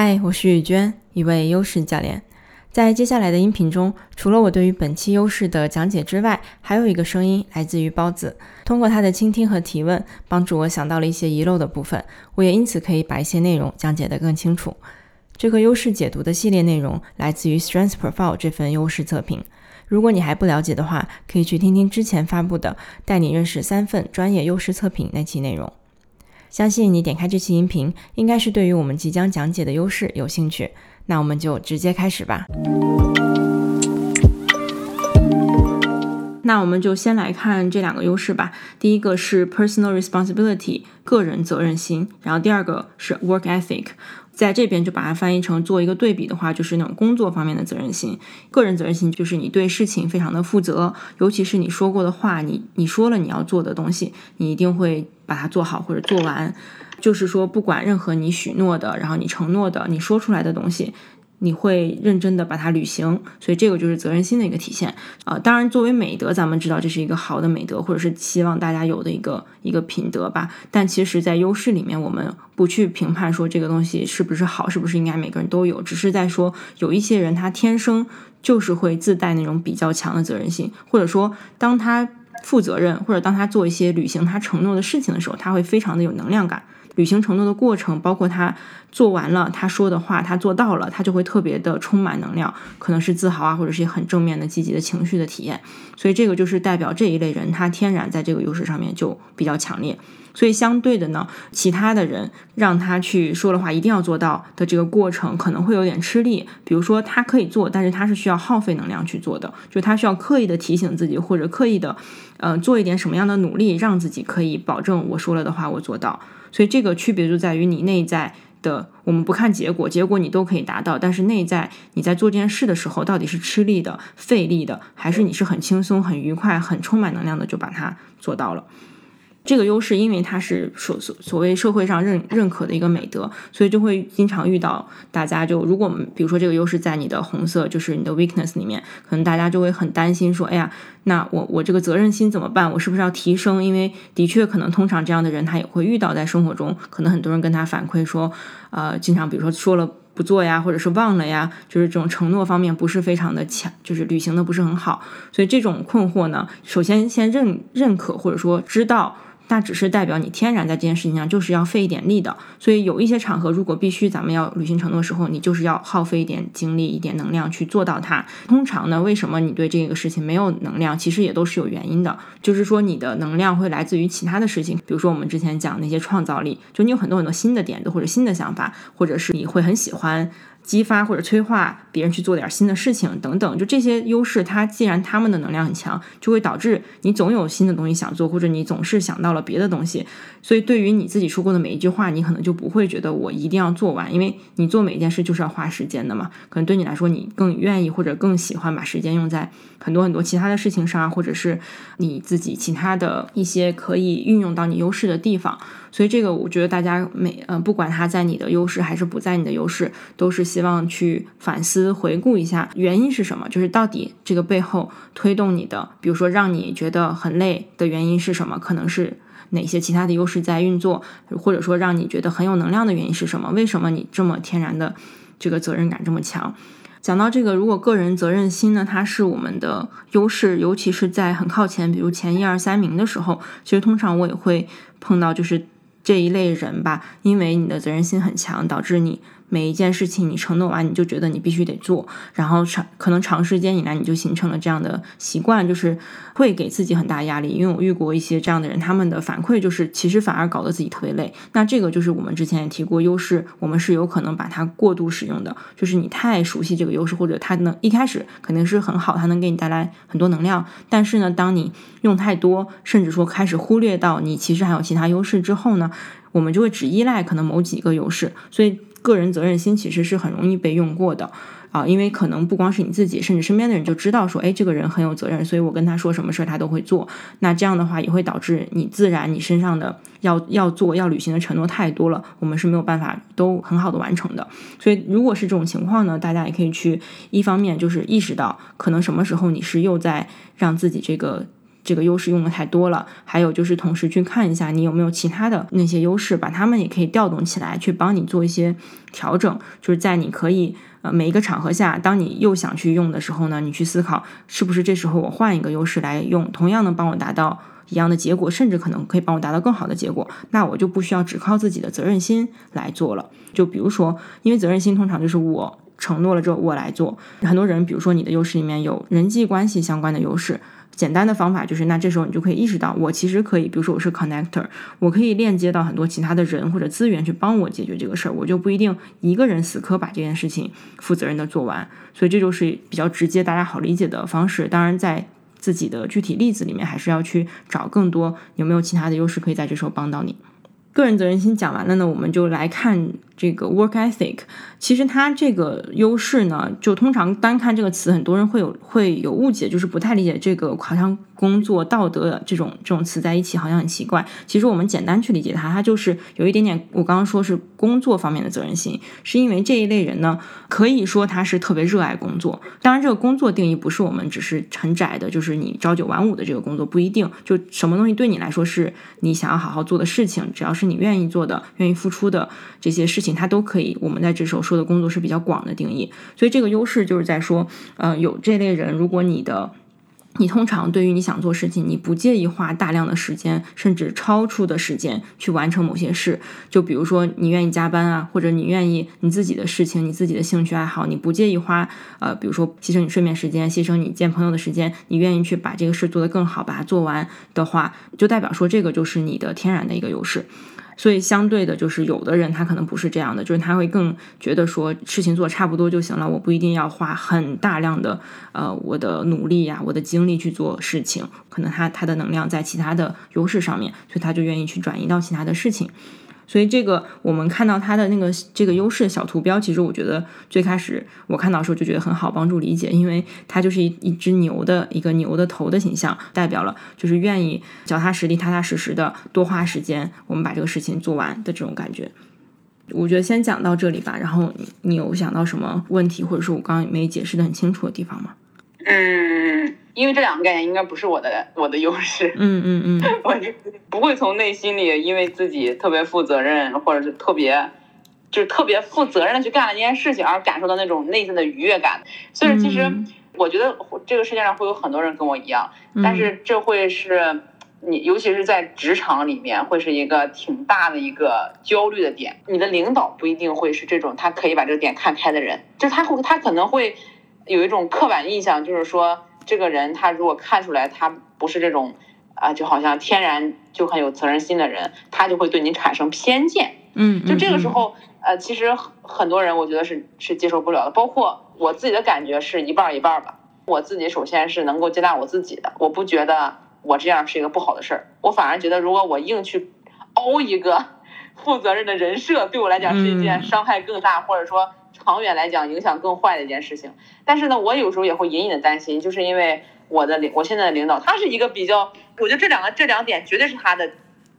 嗨，我是雨娟，一位优势教练。在接下来的音频中，除了我对于本期优势的讲解之外，还有一个声音来自于包子。通过他的倾听和提问，帮助我想到了一些遗漏的部分，我也因此可以把一些内容讲解得更清楚。这个优势解读的系列内容来自于 Strength Profile 这份优势测评。如果你还不了解的话，可以去听听之前发布的《带你认识三份专业优势测评》那期内容。相信你点开这期音频，应该是对于我们即将讲解的优势有兴趣。那我们就直接开始吧。那我们就先来看这两个优势吧。第一个是 personal responsibility，个人责任心。然后第二个是 work ethic，在这边就把它翻译成做一个对比的话，就是那种工作方面的责任心。个人责任心就是你对事情非常的负责，尤其是你说过的话，你你说了你要做的东西，你一定会把它做好或者做完。就是说，不管任何你许诺的，然后你承诺的，你说出来的东西。你会认真的把它履行，所以这个就是责任心的一个体现啊。当然，作为美德，咱们知道这是一个好的美德，或者是希望大家有的一个一个品德吧。但其实，在优势里面，我们不去评判说这个东西是不是好，是不是应该每个人都有，只是在说有一些人他天生就是会自带那种比较强的责任心，或者说当他负责任，或者当他做一些履行他承诺的事情的时候，他会非常的有能量感。履行承诺的过程，包括他做完了他说的话，他做到了，他就会特别的充满能量，可能是自豪啊，或者是很正面的、积极的情绪的体验。所以这个就是代表这一类人，他天然在这个优势上面就比较强烈。所以相对的呢，其他的人让他去说的话一定要做到的这个过程，可能会有点吃力。比如说他可以做，但是他是需要耗费能量去做的，就他需要刻意的提醒自己，或者刻意的，呃，做一点什么样的努力，让自己可以保证我说了的话我做到。所以这个区别就在于你内在的，我们不看结果，结果你都可以达到，但是内在你在做这件事的时候，到底是吃力的、费力的，还是你是很轻松、很愉快、很充满能量的就把它做到了。这个优势，因为它是所所所谓社会上认认可的一个美德，所以就会经常遇到大家就，如果比如说这个优势在你的红色，就是你的 weakness 里面，可能大家就会很担心说，哎呀，那我我这个责任心怎么办？我是不是要提升？因为的确可能通常这样的人他也会遇到在生活中，可能很多人跟他反馈说，呃，经常比如说说了不做呀，或者是忘了呀，就是这种承诺方面不是非常的强，就是履行的不是很好，所以这种困惑呢，首先先认认可或者说知道。那只是代表你天然在这件事情上就是要费一点力的，所以有一些场合，如果必须咱们要履行承诺的时候，你就是要耗费一点精力、一点能量去做到它。通常呢，为什么你对这个事情没有能量？其实也都是有原因的，就是说你的能量会来自于其他的事情，比如说我们之前讲那些创造力，就你有很多很多新的点子或者新的想法，或者是你会很喜欢。激发或者催化别人去做点新的事情等等，就这些优势，它既然他们的能量很强，就会导致你总有新的东西想做，或者你总是想到了别的东西。所以对于你自己说过的每一句话，你可能就不会觉得我一定要做完，因为你做每一件事就是要花时间的嘛。可能对你来说，你更愿意或者更喜欢把时间用在很多很多其他的事情上，或者是你自己其他的一些可以运用到你优势的地方。所以这个我觉得大家每呃不管他在你的优势还是不在你的优势，都是希望去反思回顾一下原因是什么，就是到底这个背后推动你的，比如说让你觉得很累的原因是什么？可能是哪些其他的优势在运作，或者说让你觉得很有能量的原因是什么？为什么你这么天然的这个责任感这么强？讲到这个，如果个人责任心呢，它是我们的优势，尤其是在很靠前，比如前一二三名的时候，其实通常我也会碰到，就是。这一类人吧，因为你的责任心很强，导致你。每一件事情你承诺完，你就觉得你必须得做，然后长可能长时间以来你就形成了这样的习惯，就是会给自己很大压力。因为我遇过一些这样的人，他们的反馈就是其实反而搞得自己特别累。那这个就是我们之前也提过，优势我们是有可能把它过度使用的，就是你太熟悉这个优势，或者它能一开始肯定是很好，它能给你带来很多能量。但是呢，当你用太多，甚至说开始忽略到你其实还有其他优势之后呢，我们就会只依赖可能某几个优势，所以。个人责任心其实是很容易被用过的啊，因为可能不光是你自己，甚至身边的人就知道说，哎，这个人很有责任，所以我跟他说什么事儿他都会做。那这样的话也会导致你自然你身上的要要做要履行的承诺太多了，我们是没有办法都很好的完成的。所以如果是这种情况呢，大家也可以去一方面就是意识到，可能什么时候你是又在让自己这个。这个优势用的太多了。还有就是同时去看一下你有没有其他的那些优势，把它们也可以调动起来，去帮你做一些调整。就是在你可以呃每一个场合下，当你又想去用的时候呢，你去思考是不是这时候我换一个优势来用，同样能帮我达到一样的结果，甚至可能可以帮我达到更好的结果。那我就不需要只靠自己的责任心来做了。就比如说，因为责任心通常就是我。承诺了之后，我来做。很多人，比如说你的优势里面有人际关系相关的优势，简单的方法就是，那这时候你就可以意识到，我其实可以，比如说我是 connector，我可以链接到很多其他的人或者资源去帮我解决这个事儿，我就不一定一个人死磕把这件事情负责任的做完。所以这就是比较直接、大家好理解的方式。当然，在自己的具体例子里面，还是要去找更多有没有其他的优势可以在这时候帮到你。个人责任心讲完了呢，我们就来看。这个 work ethic，其实它这个优势呢，就通常单看这个词，很多人会有会有误解，就是不太理解这个好像工作道德这种这种词在一起好像很奇怪。其实我们简单去理解它，它就是有一点点，我刚刚说是工作方面的责任心，是因为这一类人呢，可以说他是特别热爱工作。当然，这个工作定义不是我们只是很窄的，就是你朝九晚五的这个工作不一定，就什么东西对你来说是你想要好好做的事情，只要是你愿意做的、愿意付出的这些事情。他都可以，我们在这时候说的工作是比较广的定义，所以这个优势就是在说，呃，有这类人，如果你的，你通常对于你想做事情，你不介意花大量的时间，甚至超出的时间去完成某些事，就比如说你愿意加班啊，或者你愿意你自己的事情，你自己的兴趣爱好，你不介意花，呃，比如说牺牲你睡眠时间，牺牲你见朋友的时间，你愿意去把这个事做得更好，把它做完的话，就代表说这个就是你的天然的一个优势。所以相对的，就是有的人他可能不是这样的，就是他会更觉得说事情做差不多就行了，我不一定要花很大量的呃我的努力呀，我的精力去做事情，可能他他的能量在其他的优势上面，所以他就愿意去转移到其他的事情。所以这个我们看到它的那个这个优势小图标，其实我觉得最开始我看到时候就觉得很好帮助理解，因为它就是一一只牛的一个牛的头的形象，代表了就是愿意脚踏实地、踏踏实实的多花时间，我们把这个事情做完的这种感觉。我觉得先讲到这里吧，然后你有想到什么问题，或者说我刚刚没解释的很清楚的地方吗？嗯。因为这两个概念应该不是我的我的优势，嗯嗯嗯，我就不会从内心里因为自己特别负责任，或者是特别就是特别负责任的去干了这件事情而感受到那种内心的愉悦感。所以其实我觉得这个世界上会有很多人跟我一样，但是这会是你尤其是在职场里面会是一个挺大的一个焦虑的点。你的领导不一定会是这种他可以把这个点看开的人，就是他会他可能会有一种刻板印象，就是说。这个人他如果看出来他不是这种啊，就好像天然就很有责任心的人，他就会对你产生偏见。嗯，就这个时候，呃，其实很多人我觉得是是接受不了的。包括我自己的感觉是一半一半吧。我自己首先是能够接纳我自己的，我不觉得我这样是一个不好的事儿。我反而觉得，如果我硬去凹一个负责任的人设，对我来讲是一件伤害更大，或者说。长远来讲，影响更坏的一件事情。但是呢，我有时候也会隐隐的担心，就是因为我的领，我现在的领导，他是一个比较，我觉得这两个这两点绝对是他的，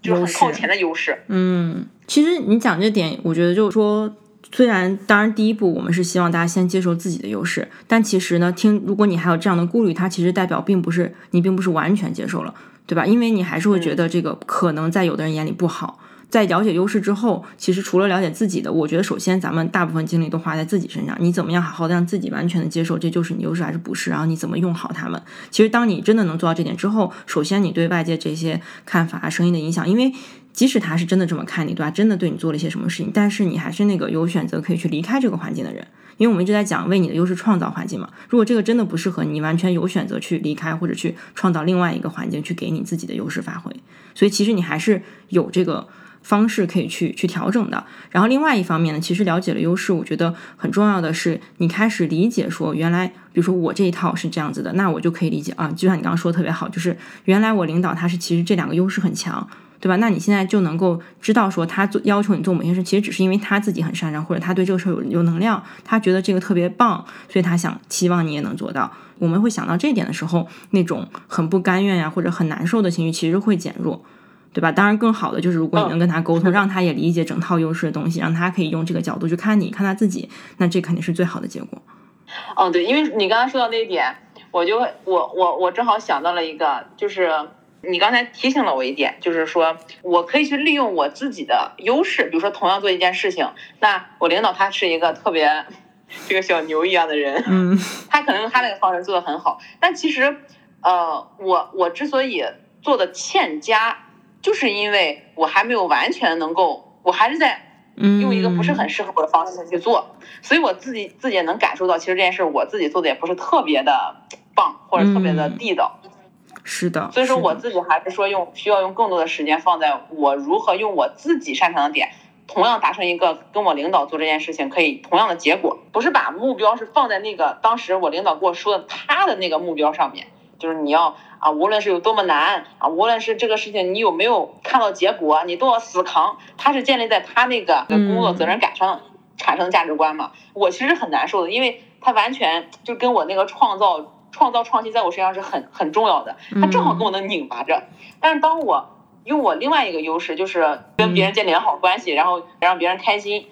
就是很靠前的优势。嗯，其实你讲这点，我觉得就是说，虽然当然第一步我们是希望大家先接受自己的优势，但其实呢，听如果你还有这样的顾虑，它其实代表并不是你并不是完全接受了，对吧？因为你还是会觉得这个可能在有的人眼里不好。在了解优势之后，其实除了了解自己的，我觉得首先咱们大部分精力都花在自己身上。你怎么样好好的让自己完全的接受这就是你优势还是不是？然后你怎么用好他们？其实当你真的能做到这点之后，首先你对外界这些看法、声音的影响，因为即使他是真的这么看你，对吧？真的对你做了一些什么事情，但是你还是那个有选择可以去离开这个环境的人。因为我们一直在讲为你的优势创造环境嘛。如果这个真的不适合你，完全有选择去离开或者去创造另外一个环境，去给你自己的优势发挥。所以其实你还是有这个。方式可以去去调整的。然后另外一方面呢，其实了解了优势，我觉得很重要的是，你开始理解说，原来比如说我这一套是这样子的，那我就可以理解啊。就像你刚刚说的特别好，就是原来我领导他是其实这两个优势很强，对吧？那你现在就能够知道说，他做要求你做某些事，其实只是因为他自己很擅长，或者他对这个事儿有有能量，他觉得这个特别棒，所以他想期望你也能做到。我们会想到这一点的时候，那种很不甘愿呀或者很难受的情绪其实会减弱。对吧？当然，更好的就是如果你能跟他沟通，让他也理解整套优势的东西，让他可以用这个角度去看你，看他自己，那这肯定是最好的结果。哦，对，因为你刚刚说到那一点，我就我我我正好想到了一个，就是你刚才提醒了我一点，就是说我可以去利用我自己的优势，比如说同样做一件事情，那我领导他是一个特别这个小牛一样的人，嗯 他可能用他那个方式做的很好，但其实呃，我我之所以做的欠佳，就是因为我还没有完全能够，我还是在嗯，用一个不是很适合我的方式去做，所以我自己自己也能感受到，其实这件事我自己做的也不是特别的棒，或者特别的嗯地道。是的，所以说我自己还是说用需要用更多的时间放在我如何用我自己擅长的点，同样达成一个跟我领导做这件事情可以同样的结果，不是把目标是放在那个当时我领导跟我说的他的那个目标上面，就是你要啊，无论是有多么难啊，无论是这个事情你有没有看到结果，你都要死扛，他是建立在他那个工作责任感上产生的价值观嘛。我其实很难受的，因为他完全就跟我那个创造。创造创新在我身上是很很重要的，它正好跟我能拧巴着。但是当我用我另外一个优势，就是跟别人建立良好关系，然后让别人开心，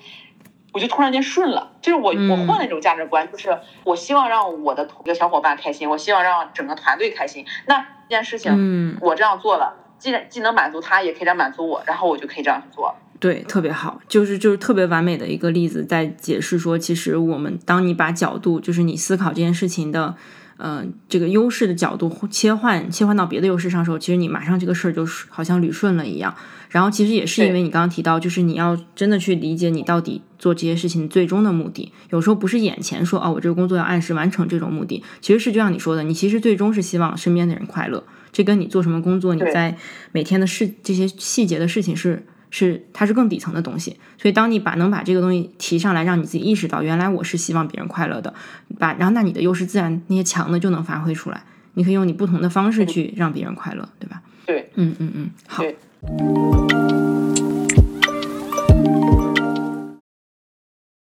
我就突然间顺了。就是我嗯我换了一种价值观，就是我希望让我的一个小伙伴开心，我希望让整个团队开心。那这件事情嗯，我这样做了，既然既能满足他，也可以让满足我，然后我就可以这样去做。对，特别好，就是就是特别完美的一个例子，在解释说，其实我们当你把角度，就是你思考这件事情的，呃，这个优势的角度切换切换到别的优势上的时候，其实你马上这个事儿就是好像捋顺了一样。然后其实也是因为你刚刚提到，就是你要真的去理解你到底做这些事情最终的目的，有时候不是眼前说哦，我这个工作要按时完成这种目的，其实是就像你说的，你其实最终是希望身边的人快乐，这跟你做什么工作，你在每天的事这些细节的事情是。是，它是更底层的东西，所以当你把能把这个东西提上来，让你自己意识到，原来我是希望别人快乐的，把然后那你的优势自然那些强的就能发挥出来，你可以用你不同的方式去让别人快乐，对吧？对，嗯嗯嗯，好。对。